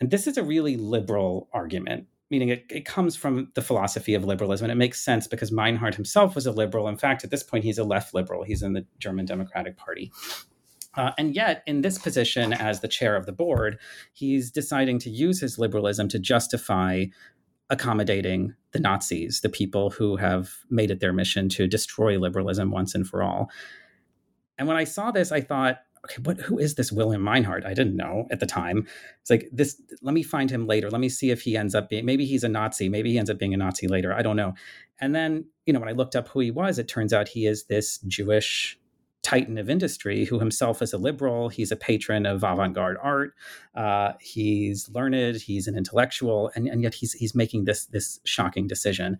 And this is a really liberal argument meaning it, it comes from the philosophy of liberalism and it makes sense because Meinhardt himself was a liberal. In fact, at this point, he's a left liberal. He's in the German Democratic Party. Uh, and yet, in this position as the chair of the board, he's deciding to use his liberalism to justify accommodating the Nazis, the people who have made it their mission to destroy liberalism once and for all. And when I saw this, I thought, okay, what who is this William Meinhardt? I didn't know at the time. It's like this. Let me find him later. Let me see if he ends up being. Maybe he's a Nazi. Maybe he ends up being a Nazi later. I don't know. And then you know when I looked up who he was, it turns out he is this Jewish titan of industry who himself is a liberal. He's a patron of avant-garde art. Uh, he's learned. He's an intellectual, and, and yet he's he's making this this shocking decision.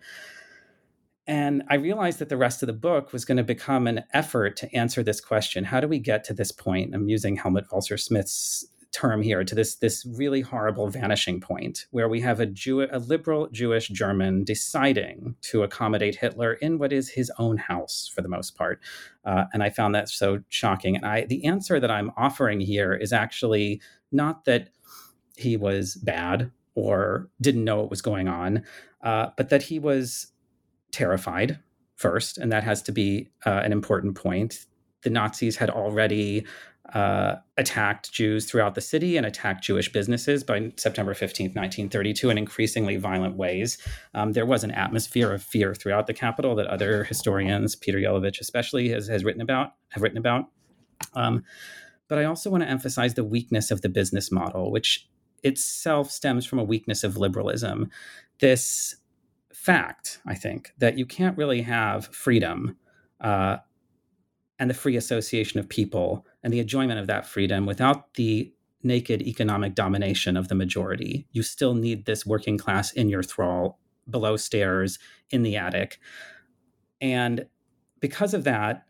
And I realized that the rest of the book was going to become an effort to answer this question. How do we get to this point? I'm using Helmut Walser Smith's term here to this this really horrible vanishing point where we have a Jew a liberal Jewish German deciding to accommodate Hitler in what is his own house for the most part, uh, and I found that so shocking. And I the answer that I'm offering here is actually not that he was bad or didn't know what was going on, uh, but that he was terrified first, and that has to be uh, an important point. The Nazis had already uh, attacked Jews throughout the city and attacked Jewish businesses by September 15th, 1932, in increasingly violent ways. Um, there was an atmosphere of fear throughout the capital that other historians, Peter Jelavich especially, has, has written about, have written about. Um, but I also want to emphasize the weakness of the business model, which itself stems from a weakness of liberalism. This fact, I think, that you can't really have freedom uh, and the free association of people and the enjoyment of that freedom without the naked economic domination of the majority. You still need this working class in your thrall, below stairs, in the attic. And because of that,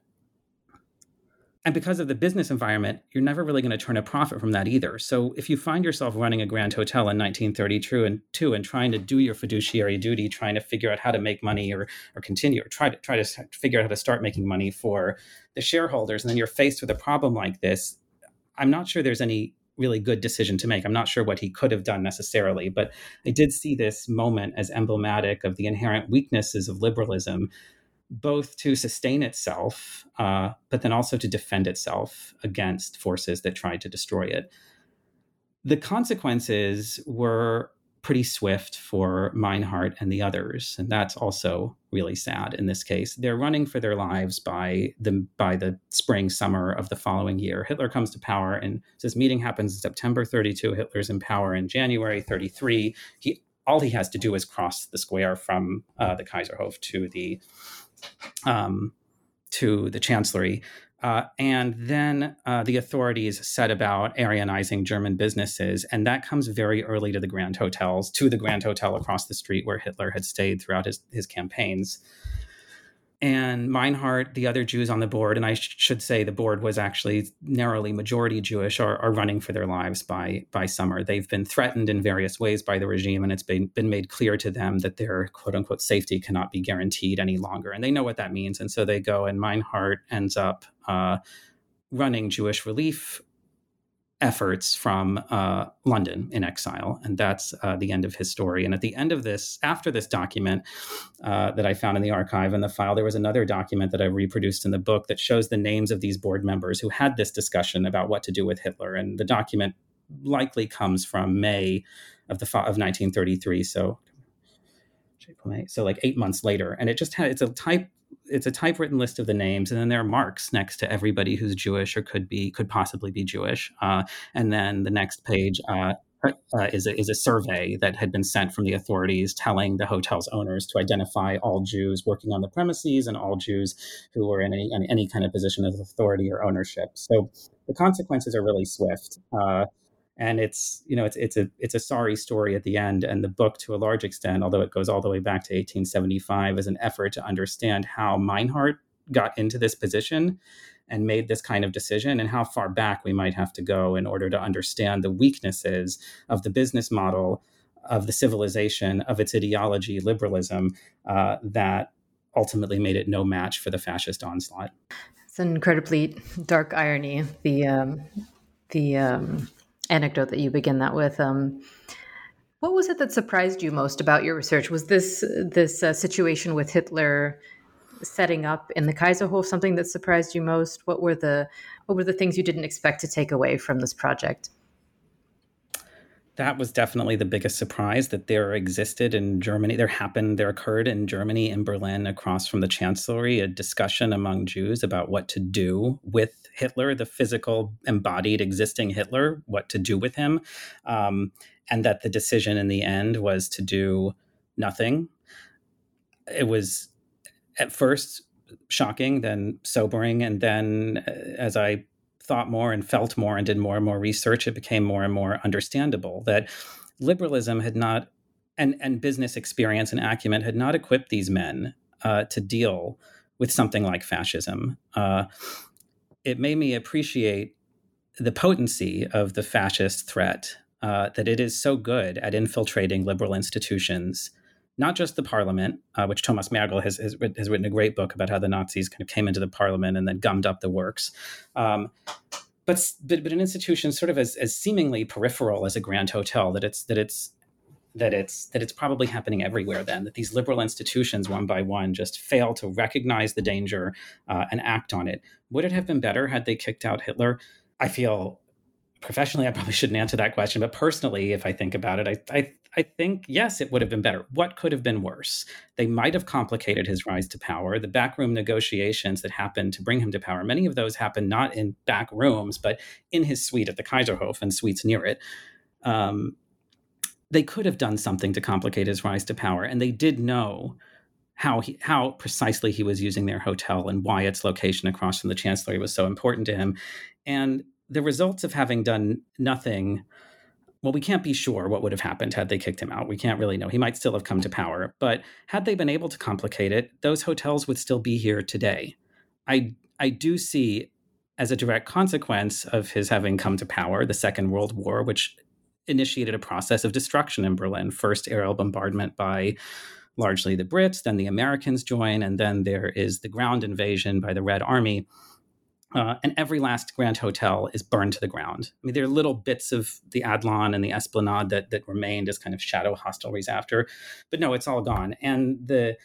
and because of the business environment, you're never really going to turn a profit from that either. So if you find yourself running a grand hotel in 1932 and two and trying to do your fiduciary duty, trying to figure out how to make money or or continue or try to try to figure out how to start making money for the shareholders, and then you're faced with a problem like this, I'm not sure there's any really good decision to make. I'm not sure what he could have done necessarily, but I did see this moment as emblematic of the inherent weaknesses of liberalism both to sustain itself, uh, but then also to defend itself against forces that tried to destroy it. The consequences were pretty swift for Meinhardt and the others, and that's also really sad in this case. They're running for their lives by the by the spring summer of the following year. Hitler comes to power, and this meeting happens in September 32. Hitler's in power in January 33. He all he has to do is cross the square from uh, the Kaiserhof to the um, to the chancellery. Uh, and then uh, the authorities set about Aryanizing German businesses. And that comes very early to the Grand Hotels, to the Grand Hotel across the street where Hitler had stayed throughout his, his campaigns and Meinhardt, the other Jews on the board, and I sh- should say the board was actually narrowly majority Jewish, are, are, running for their lives by by summer. They've been threatened in various ways by the regime, and it's been been made clear to them that their quote unquote safety cannot be guaranteed any longer, and they know what that means. And so they go, and Meinhardt ends up uh, running Jewish Relief efforts from uh, London in exile. And that's uh, the end of his story. And at the end of this, after this document uh, that I found in the archive and the file, there was another document that I reproduced in the book that shows the names of these board members who had this discussion about what to do with Hitler. And the document likely comes from May of the of 1933. So so like eight months later, and it just had it's a type it's a typewritten list of the names, and then there are marks next to everybody who's Jewish or could be could possibly be Jewish. Uh, and then the next page uh, uh, is a, is a survey that had been sent from the authorities telling the hotel's owners to identify all Jews working on the premises and all Jews who were in any, any kind of position of authority or ownership. So the consequences are really swift. Uh, and it's you know it's it's a it's a sorry story at the end and the book to a large extent although it goes all the way back to 1875 is an effort to understand how meinhardt got into this position and made this kind of decision and how far back we might have to go in order to understand the weaknesses of the business model of the civilization of its ideology liberalism uh, that ultimately made it no match for the fascist onslaught. It's an incredibly dark irony the um, the um anecdote that you begin that with. Um, what was it that surprised you most about your research? Was this this uh, situation with Hitler setting up in the Kaiserhof something that surprised you most? What were the what were the things you didn't expect to take away from this project? That was definitely the biggest surprise that there existed in Germany. There happened, there occurred in Germany, in Berlin, across from the Chancellery, a discussion among Jews about what to do with Hitler, the physical, embodied, existing Hitler, what to do with him. Um, and that the decision in the end was to do nothing. It was at first shocking, then sobering, and then uh, as I thought more and felt more and did more and more research, it became more and more understandable that liberalism had not, and, and business experience and acumen had not equipped these men uh, to deal with something like fascism. Uh, it made me appreciate the potency of the fascist threat, uh, that it is so good at infiltrating liberal institutions not just the parliament, uh, which Thomas Mergel has, has, has, written a great book about how the Nazis kind of came into the parliament and then gummed up the works. Um, but, but, but an institution sort of as, as seemingly peripheral as a grand hotel that it's that it's that it's that it's probably happening everywhere then that these liberal institutions one by one just fail to recognize the danger uh, and act on it would it have been better had they kicked out hitler i feel professionally i probably shouldn't answer that question but personally if i think about it i, I I think, yes, it would have been better. What could have been worse? They might have complicated his rise to power. The backroom negotiations that happened to bring him to power, many of those happened not in back rooms, but in his suite at the Kaiserhof and suites near it. Um, they could have done something to complicate his rise to power, and they did know how he, how precisely he was using their hotel and why its location across from the chancellery was so important to him. And the results of having done nothing well, we can't be sure what would have happened had they kicked him out. We can't really know. He might still have come to power. But had they been able to complicate it, those hotels would still be here today. I I do see as a direct consequence of his having come to power, the Second World War, which initiated a process of destruction in Berlin. First, aerial bombardment by largely the Brits, then the Americans join, and then there is the ground invasion by the Red Army. Uh, and every last Grand Hotel is burned to the ground. I mean, there are little bits of the Adlon and the Esplanade that that remained as kind of shadow hostelries after, but no, it's all gone. And the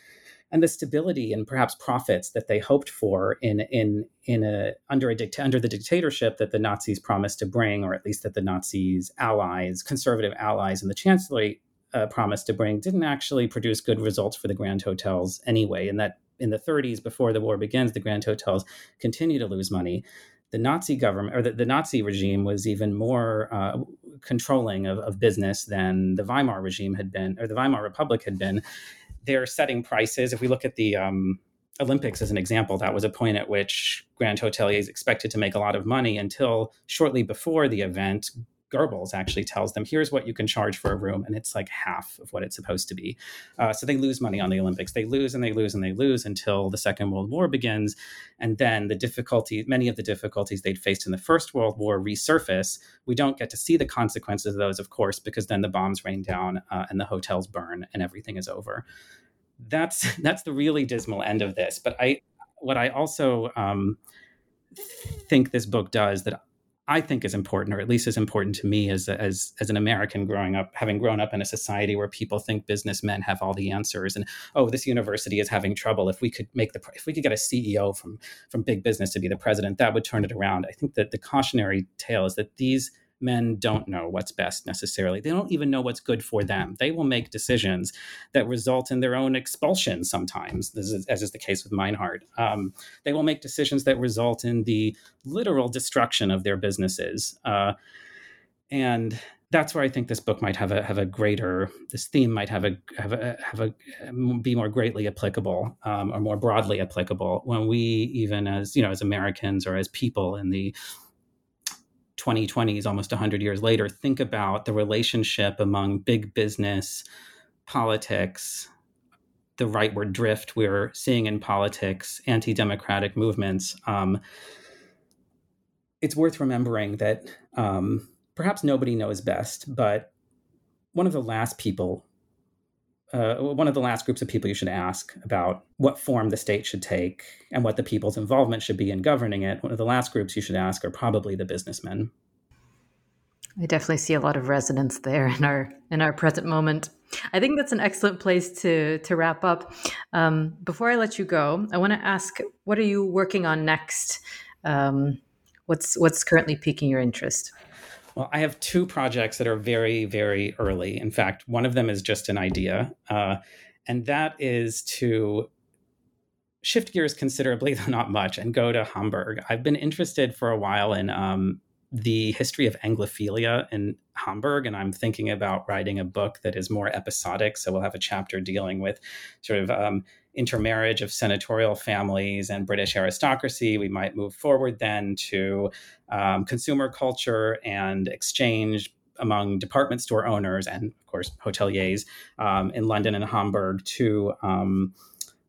and the stability and perhaps profits that they hoped for in in in a under a dict- under the dictatorship that the Nazis promised to bring, or at least that the Nazis' allies, conservative allies, and the chancellery uh, promised to bring, didn't actually produce good results for the Grand Hotels anyway. And that in the 30s, before the war begins, the Grand Hotels continue to lose money. The Nazi government or the, the Nazi regime was even more uh, controlling of, of business than the Weimar regime had been, or the Weimar Republic had been they're setting prices. If we look at the um, Olympics as an example, that was a point at which Grand Hoteliers expected to make a lot of money until shortly before the event, Goebbels actually tells them, here's what you can charge for a room. And it's like half of what it's supposed to be. Uh, so they lose money on the Olympics. They lose and they lose and they lose until the Second World War begins. And then the difficulty, many of the difficulties they'd faced in the First World War resurface. We don't get to see the consequences of those, of course, because then the bombs rain down uh, and the hotels burn and everything is over. That's that's the really dismal end of this. But I, what I also um, think this book does that I think is important, or at least is important to me as as as an American growing up, having grown up in a society where people think businessmen have all the answers, and oh, this university is having trouble. If we could make the if we could get a CEO from from big business to be the president, that would turn it around. I think that the cautionary tale is that these men don't know what's best necessarily. They don't even know what's good for them. They will make decisions that result in their own expulsion sometimes, is, as is the case with Meinhardt. Um, they will make decisions that result in the literal destruction of their businesses. Uh, and that's where I think this book might have a have a greater this theme might have a have a have a be more greatly applicable um, or more broadly applicable when we even as you know as Americans or as people in the 2020s, almost 100 years later, think about the relationship among big business, politics, the rightward drift we're seeing in politics, anti democratic movements. Um, it's worth remembering that um, perhaps nobody knows best, but one of the last people uh, one of the last groups of people you should ask about what form the state should take and what the people's involvement should be in governing it. One of the last groups you should ask are probably the businessmen. I definitely see a lot of resonance there in our in our present moment. I think that's an excellent place to to wrap up. Um, before I let you go, I want to ask, what are you working on next? Um, what's what's currently piquing your interest? Well, I have two projects that are very, very early. In fact, one of them is just an idea, uh, and that is to shift gears considerably, though not much, and go to Hamburg. I've been interested for a while in um, the history of Anglophilia in Hamburg, and I'm thinking about writing a book that is more episodic. So we'll have a chapter dealing with sort of um, intermarriage of senatorial families and British aristocracy. We might move forward then to um, consumer culture and exchange among department store owners and, of course, hoteliers um, in London and Hamburg to um,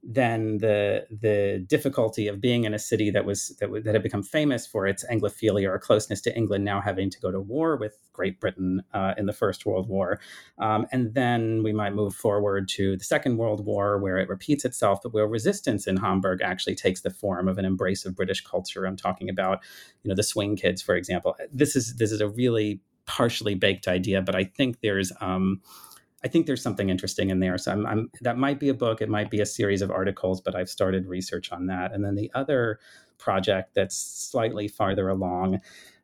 then the the difficulty of being in a city that was that, that had become famous for its Anglophilia or closeness to England, now having to go to war with Great Britain uh, in the First World War, um, and then we might move forward to the Second World War, where it repeats itself, but where resistance in Hamburg actually takes the form of an embrace of British culture. I'm talking about, you know, the Swing Kids, for example. This is this is a really partially baked idea, but I think there's um, I think there's something interesting in there. So I'm, I'm, that might be a book, it might be a series of articles, but I've started research on that. And then the other project that's slightly farther along,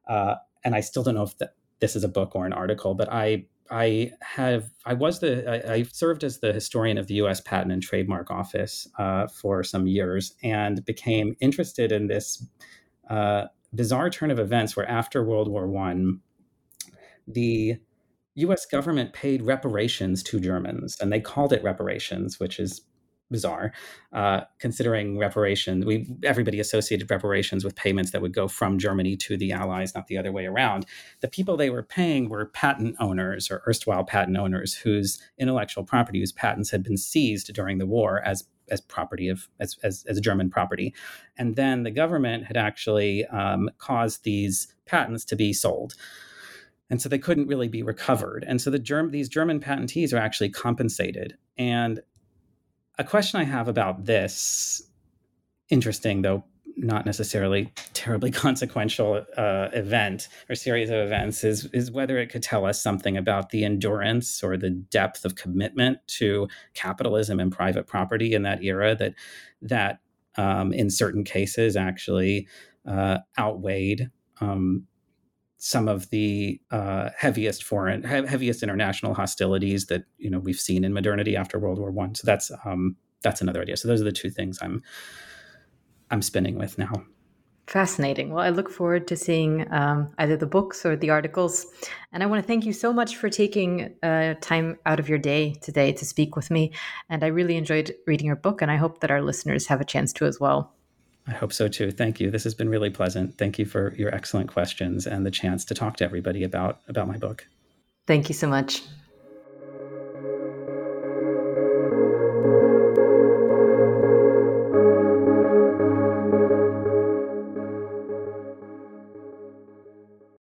uh, and I still don't know if this is a book or an article, but I I have I was the I, I, served as the historian of the U.S. Patent and Trademark Office uh, for some years and became interested in this uh, bizarre turn of events where after World War One, the US government paid reparations to Germans, and they called it reparations, which is bizarre, uh, considering reparation. We everybody associated reparations with payments that would go from Germany to the Allies, not the other way around. The people they were paying were patent owners or erstwhile patent owners whose intellectual property, whose patents had been seized during the war as as property of as, as, as German property, and then the government had actually um, caused these patents to be sold and so they couldn't really be recovered. And so the Germ- these German patentees are actually compensated. And a question I have about this, interesting though, not necessarily terribly consequential uh, event or series of events, is is whether it could tell us something about the endurance or the depth of commitment to capitalism and private property in that era that that um, in certain cases actually uh, outweighed um, some of the uh, heaviest foreign, he- heaviest international hostilities that you know we've seen in modernity after World War One. So that's um, that's another idea. So those are the two things I'm I'm spinning with now. Fascinating. Well, I look forward to seeing um, either the books or the articles. And I want to thank you so much for taking uh, time out of your day today to speak with me. And I really enjoyed reading your book, and I hope that our listeners have a chance to as well. I hope so too. Thank you. This has been really pleasant. Thank you for your excellent questions and the chance to talk to everybody about about my book. Thank you so much.